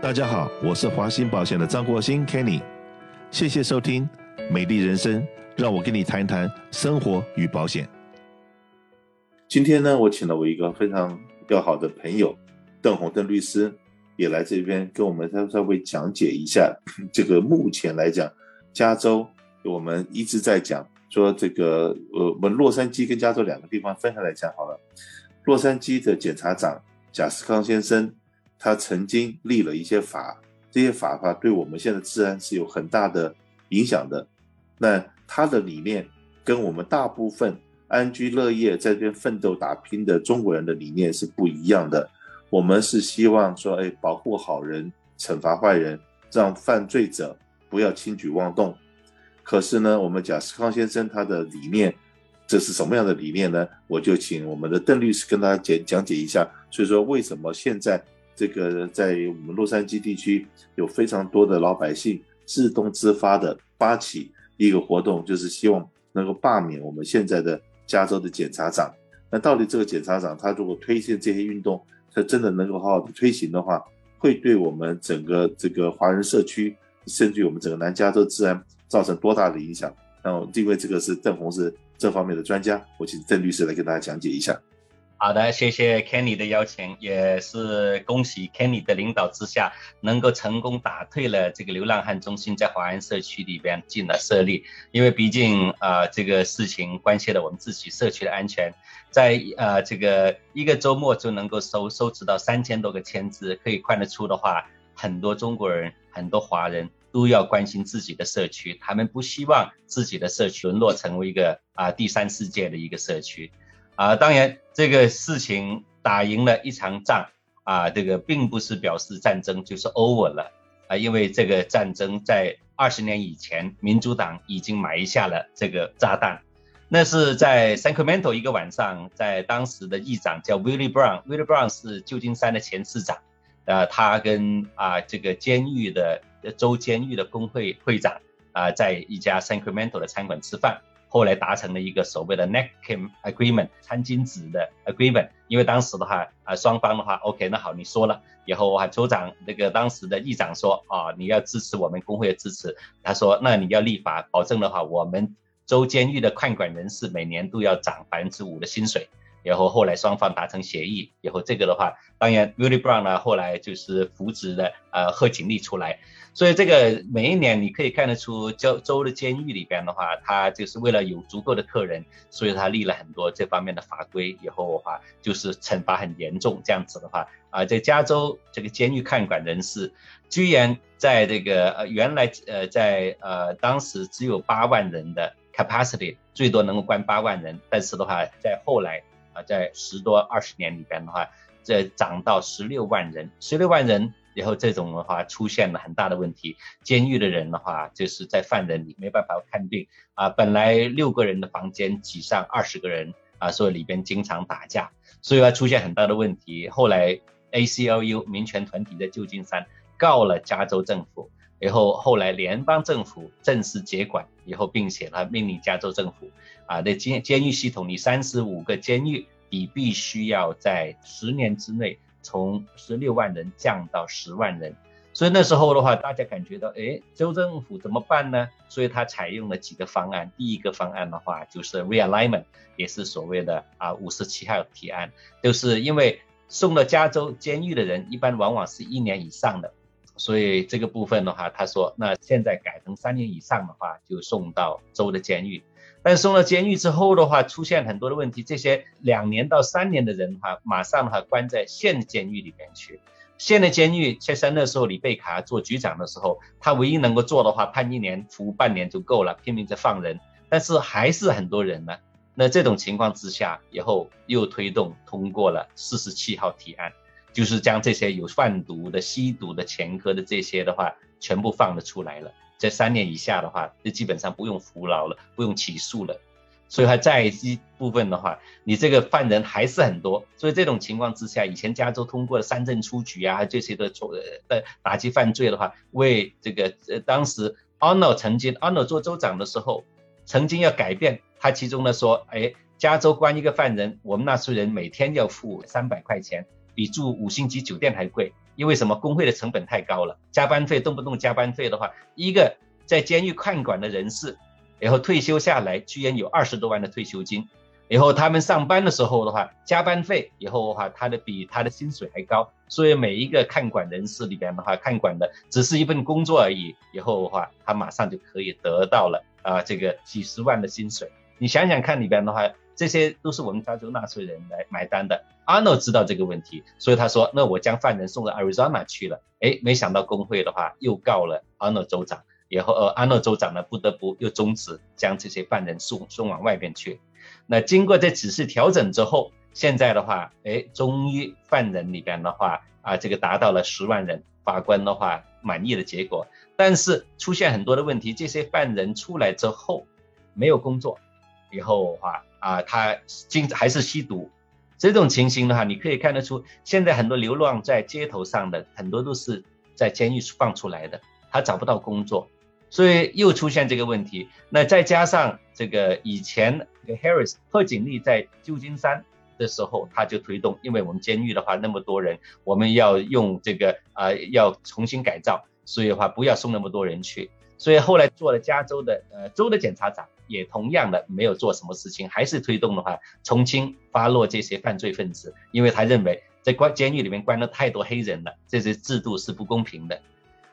大家好，我是华兴保险的张国兴 Kenny，谢谢收听《美丽人生》，让我跟你谈一谈生活与保险。今天呢，我请了我一个非常要好的朋友邓宏邓律师，也来这边跟我们稍稍微讲解一下 这个目前来讲，加州我们一直在讲说这个呃，我们洛杉矶跟加州两个地方分开来讲好了。洛杉矶的检察长贾斯康先生。他曾经立了一些法，这些法法对我们现在治安是有很大的影响的。那他的理念跟我们大部分安居乐业在这边奋斗打拼的中国人的理念是不一样的。我们是希望说，哎，保护好人，惩罚坏人，让犯罪者不要轻举妄动。可是呢，我们贾斯康先生他的理念，这是什么样的理念呢？我就请我们的邓律师跟大家讲讲解一下。所以说，为什么现在？这个在我们洛杉矶地区有非常多的老百姓自动自发的发起一个活动，就是希望能够罢免我们现在的加州的检察长。那到底这个检察长他如果推行这些运动，他真的能够好好的推行的话，会对我们整个这个华人社区，甚至于我们整个南加州治安造成多大的影响？那因为这个是邓红是这方面的专家，我请邓律师来跟大家讲解一下。好的，谢谢 Kenny 的邀请，也是恭喜 Kenny 的领导之下，能够成功打退了这个流浪汉中心在华人社区里边进了设立。因为毕竟啊、这个事情关系到我们自己社区的安全，在呃这个一个周末就能够收收集到三千多个签字，可以看得出的话，很多中国人、很多华人都要关心自己的社区，他们不希望自己的社区沦落成为一个啊、第三世界的一个社区。啊，当然，这个事情打赢了一场仗啊，这个并不是表示战争就是 over 了啊，因为这个战争在二十年以前，民主党已经埋下了这个炸弹。那是在 Sacramento 一个晚上，在当时的议长叫 Willie Brown，Willie Brown 是旧金山的前市长，呃，他跟啊这个监狱的州监狱的工会会长啊，在一家 Sacramento 的餐馆吃饭。后来达成了一个所谓的 napkin agreement 餐巾纸的 agreement，因为当时的话啊双方的话 OK 那好你说了。以后我还州长那个当时的议长说啊你要支持我们工会的支持，他说那你要立法保证的话我们州监狱的看管人士每年都要涨百分之五的薪水，然后后来双方达成协议以后这个的话当然 Willie Brown 呢后来就是扶植的呃贺锦丽出来。所以这个每一年你可以看得出州州的监狱里边的话，他就是为了有足够的客人，所以他立了很多这方面的法规。以后的话就是惩罚很严重，这样子的话啊，在加州这个监狱看管人士，居然在这个呃原来呃在呃当时只有八万人的 capacity，最多能够关八万人，但是的话在后来在十多二十年里边的话，这涨到十六万人，十六万人。然后这种的话出现了很大的问题，监狱的人的话就是在犯人里没办法看病啊，本来六个人的房间挤上二十个人啊，所以里边经常打架，所以它出现很大的问题。后来 ACLU 民权团体在旧金山告了加州政府，然后后来联邦政府正式接管，以后并且他命令加州政府啊，那监监狱系统，你三十五个监狱，你必须要在十年之内。从十六万人降到十万人，所以那时候的话，大家感觉到，哎，州政府怎么办呢？所以他采用了几个方案。第一个方案的话，就是 realignment，也是所谓的啊五十七号提案，就是因为送到加州监狱的人一般往往是一年以上的，所以这个部分的话，他说，那现在改成三年以上的话，就送到州的监狱。但送到监狱之后的话，出现很多的问题。这些两年到三年的人的话，马上的话关在县的监狱里面去。县的监狱，其实那时候李贝卡做局长的时候，他唯一能够做的话，判一年服半年就够了，拼命在放人。但是还是很多人呢。那这种情况之下，以后又推动通过了四十七号提案，就是将这些有贩毒的、吸毒的、前科的这些的话，全部放了出来了。在三年以下的话，就基本上不用服劳了，不用起诉了。所以还在一部分的话，你这个犯人还是很多。所以这种情况之下，以前加州通过的三证出局啊，这些的做的打击犯罪的话，为这个呃当时 Arnold 曾经 Arnold 做州长的时候，曾经要改变他其中的说，哎，加州关一个犯人，我们纳税人每天要付三百块钱。比住五星级酒店还贵，因为什么？工会的成本太高了，加班费动不动加班费的话，一个在监狱看管的人士，然后退休下来居然有二十多万的退休金。以后他们上班的时候的话，加班费以后的话，他的比他的薪水还高，所以每一个看管人士里边的话，看管的只是一份工作而已，以后的话，他马上就可以得到了啊、这个几十万的薪水。你想想看里边的话，这些都是我们加州纳税人来买单的。阿诺知道这个问题，所以他说，那我将犯人送到 Arizona 去了。哎，没想到工会的话又告了阿诺州长，以后呃阿诺州长呢不得不又终止将这些犯人送送往外边去。那经过这几次调整之后，现在的话，哎，终于犯人里边的话啊，这个达到了十万人，法官的话满意的结果。但是出现很多的问题，这些犯人出来之后没有工作，以后的话啊，他经还是吸毒，这种情形的话，你可以看得出，现在很多流浪在街头上的很多都是在监狱放出来的，他找不到工作。所以又出现这个问题，那再加上这个以前这个 Harris 贺锦丽在旧金山的时候，他就推动，因为我们监狱的话那么多人，我们要用这个啊、要重新改造，所以的话不要送那么多人去。所以后来做了加州的呃州的检察长，也同样的没有做什么事情，还是推动的话从轻发落这些犯罪分子，因为他认为在关监狱里面关了太多黑人了，这些制度是不公平的。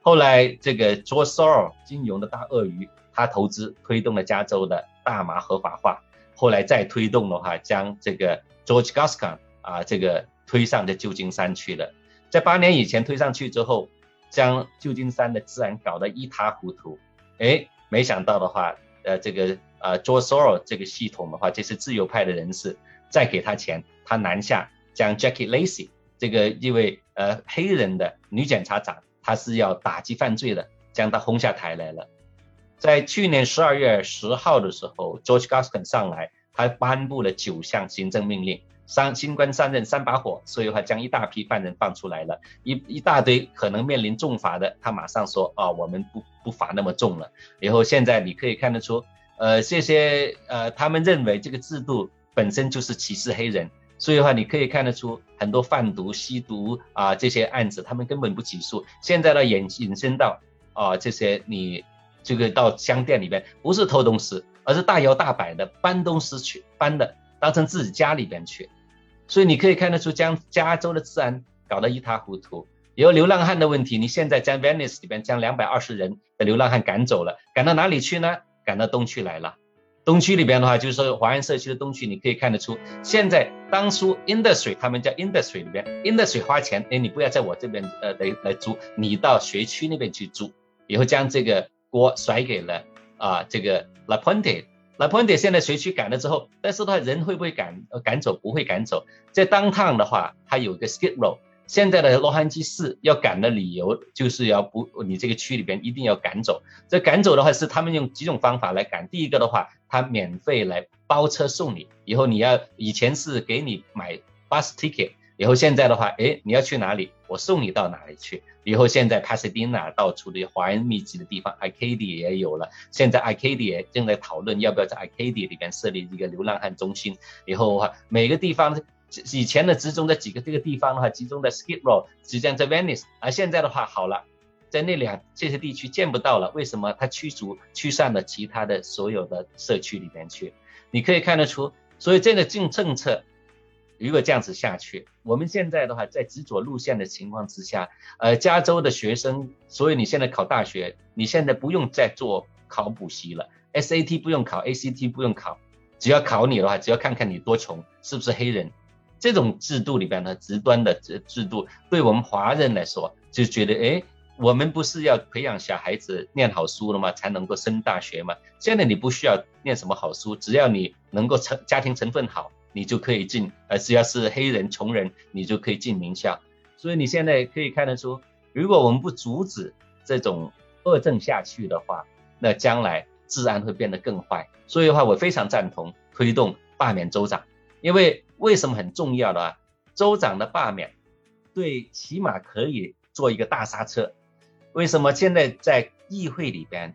后来，这个 George Soros 金融的大鳄鱼，他投资推动了加州的大麻合法化。后来再推动的话，将这个 George Gascon 啊，这个推上这旧金山去了。在八年以前推上去之后，将旧金山的治安搞得一塌糊涂。哎，没想到的话，呃，这个呃 George Soros 这个系统的话，这是自由派的人士，再给他钱，他南下将 Jackie Lacy 这个一位呃黑人的女检察长。他是要打击犯罪的，将他轰下台来了。在去年十二月十号的时候，George Gascon 上来，他颁布了九项行政命令，三新官上任三把火，所以话将一大批犯人放出来了，一一大堆可能面临重罚的，他马上说啊、我们不不罚那么重了。然后现在你可以看得出，呃，这些呃，他们认为这个制度本身就是歧视黑人。所以的话，你可以看得出很多贩毒、吸毒啊这些案子，他们根本不起诉。现在呢，引引申到啊这些你这个到商店里边，不是偷东西，而是大摇大摆的搬东西去，搬的当成自己家里边去。所以你可以看得出，将加州的治安搞得一塌糊涂。有流浪汉的问题，你现在将 Venice 里边将两百二十人的流浪汉赶走了，赶到哪里去呢？赶到东区来了。东区里边的话，就是说华人社区的东区，你可以看得出，现在当初 industry 他们叫 industry 里边，industry 花钱，哎，你不要在我这边呃来来租，你到学区那边去住，以后将这个锅甩给了啊这个 La ponte 那 p o i n t 现在学区赶了之后，但是的话人会不会赶赶走？不会赶走，在 downtown 的话，它有个 Skid Row。现在的洛杉矶市要赶的理由，就是要不你这个区里边一定要赶走。这赶走的话是他们用几种方法来赶。第一个的话，他免费来包车送你，以后你要以前是给你买 bus ticket，以后现在的话，哎，你要去哪里，我送你到哪里去。以后现在 Pasadena 到处的华人密集的地方，Arcadia 也有了。现在 Arcadia 正在讨论要不要在 Arcadia 里边设立一个流浪汉中心。以后的话，每个地方。以前的集中在几个这个地方的话，集中在 Skid Row，实际上在 Venice，而现在的话好了，在那两这些地区见不到了。为什么？它驱逐驱散了其他的所有的社区里面去。你可以看得出，所以这个政政策如果这样子下去，我们现在的话在直左路线的情况之下，呃，加州的学生，所以你现在考大学，你现在不用再做考补习了，SAT 不用考，ACT 不用考，只要考你的话，只要看看你多穷，是不是黑人。这种制度里边的极端的制制度，对我们华人来说，就觉得，哎，我们不是要培养小孩子念好书了吗？才能够升大学吗？现在你不需要念什么好书，只要你能够成家庭成分好，你就可以进，呃，只要是黑人穷人，你就可以进名校。所以你现在可以看得出，如果我们不阻止这种恶政下去的话，那将来治安会变得更坏。所以的话，我非常赞同推动罢免州长，因为。为什么很重要的啊？州长的罢免，对，起码可以做一个大刹车。为什么现在在议会里边，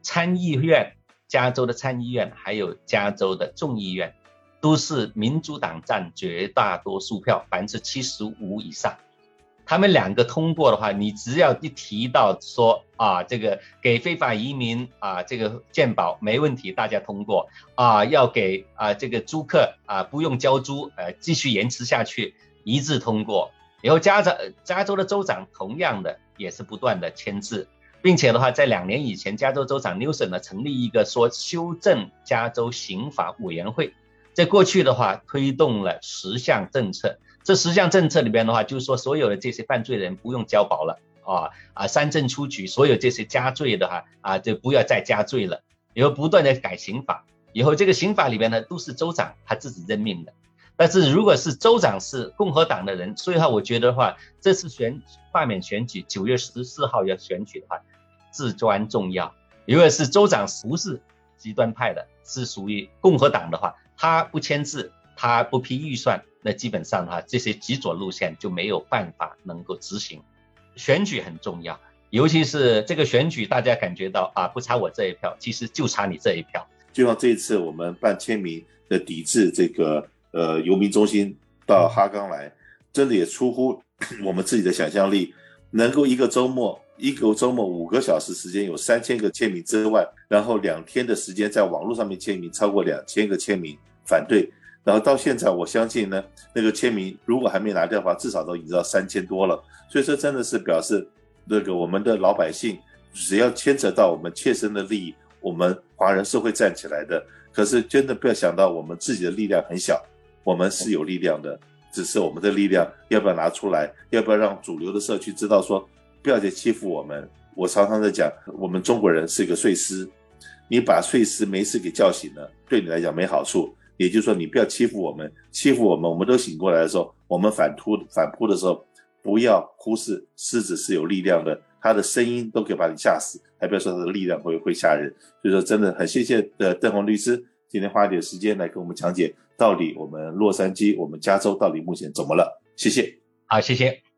参议院、加州的参议院还有加州的众议院，都是民主党占绝大多数票，百分之七十五以上。他们两个通过的话，你只要一提到说啊，这个给非法移民啊这个鉴保没问题，大家通过啊，要给啊这个租客啊不用交租，呃继续延迟下去，一致通过。然后加州加州的州长同样的也是不断的签字，并且的话，在两年以前，加州州长 Newsom 呢成立一个说修正加州刑法委员会，在过去的话推动了十项政策，这十项政策里边的话，就是说所有的这些犯罪人不用交保了啊啊，三证出局，所有这些加罪的话啊就不要再加罪了，以后不断的改刑法，以后这个刑法里边呢都是州长他自己任命的。但是如果是州长是共和党的人，所以话我觉得话，这次选罢免选举九月十四号要选举的话，至关重要。如果是州长不是极端派的，是属于共和党的话，他不签字，他不批预算，那基本上的话，这些极左路线就没有办法能够执行。选举很重要，尤其是这个选举，大家感觉到啊，不差我这一票，其实就差你这一票。就像这一次我们办签名的抵制这个。呃，游民中心到哈刚来，真的也出乎 我们自己的想象力。能够一个周末，一个周末五个小时时间有三千个签名之外，然后两天的时间在网络上面签名超过两千个签名反对，然后到现在我相信呢，那个签名如果还没拿掉的话，至少都已经到三千多了。所以说真的是表示那个我们的老百姓只要牵扯到我们切身的利益，我们华人是会站起来的。可是真的不要想到我们自己的力量很小。我们是有力量的，只是我们的力量要不要拿出来，要不要让主流的社区知道说，不要再欺负我们。我常常在讲，我们中国人是一个睡狮，你把睡狮没事给叫醒了，对你来讲没好处。也就是说，你不要欺负我们，欺负我们，我们都醒过来的时候，我们反扑反扑的时候，不要忽视狮子是有力量的，它的声音都可以把你吓死，还不要说它的力量会会吓人。所以说，真的很谢谢的邓红律师。今天花一点时间来跟我们讲解，到底我们洛杉矶、我们加州到底目前怎么了？谢谢。好，谢谢。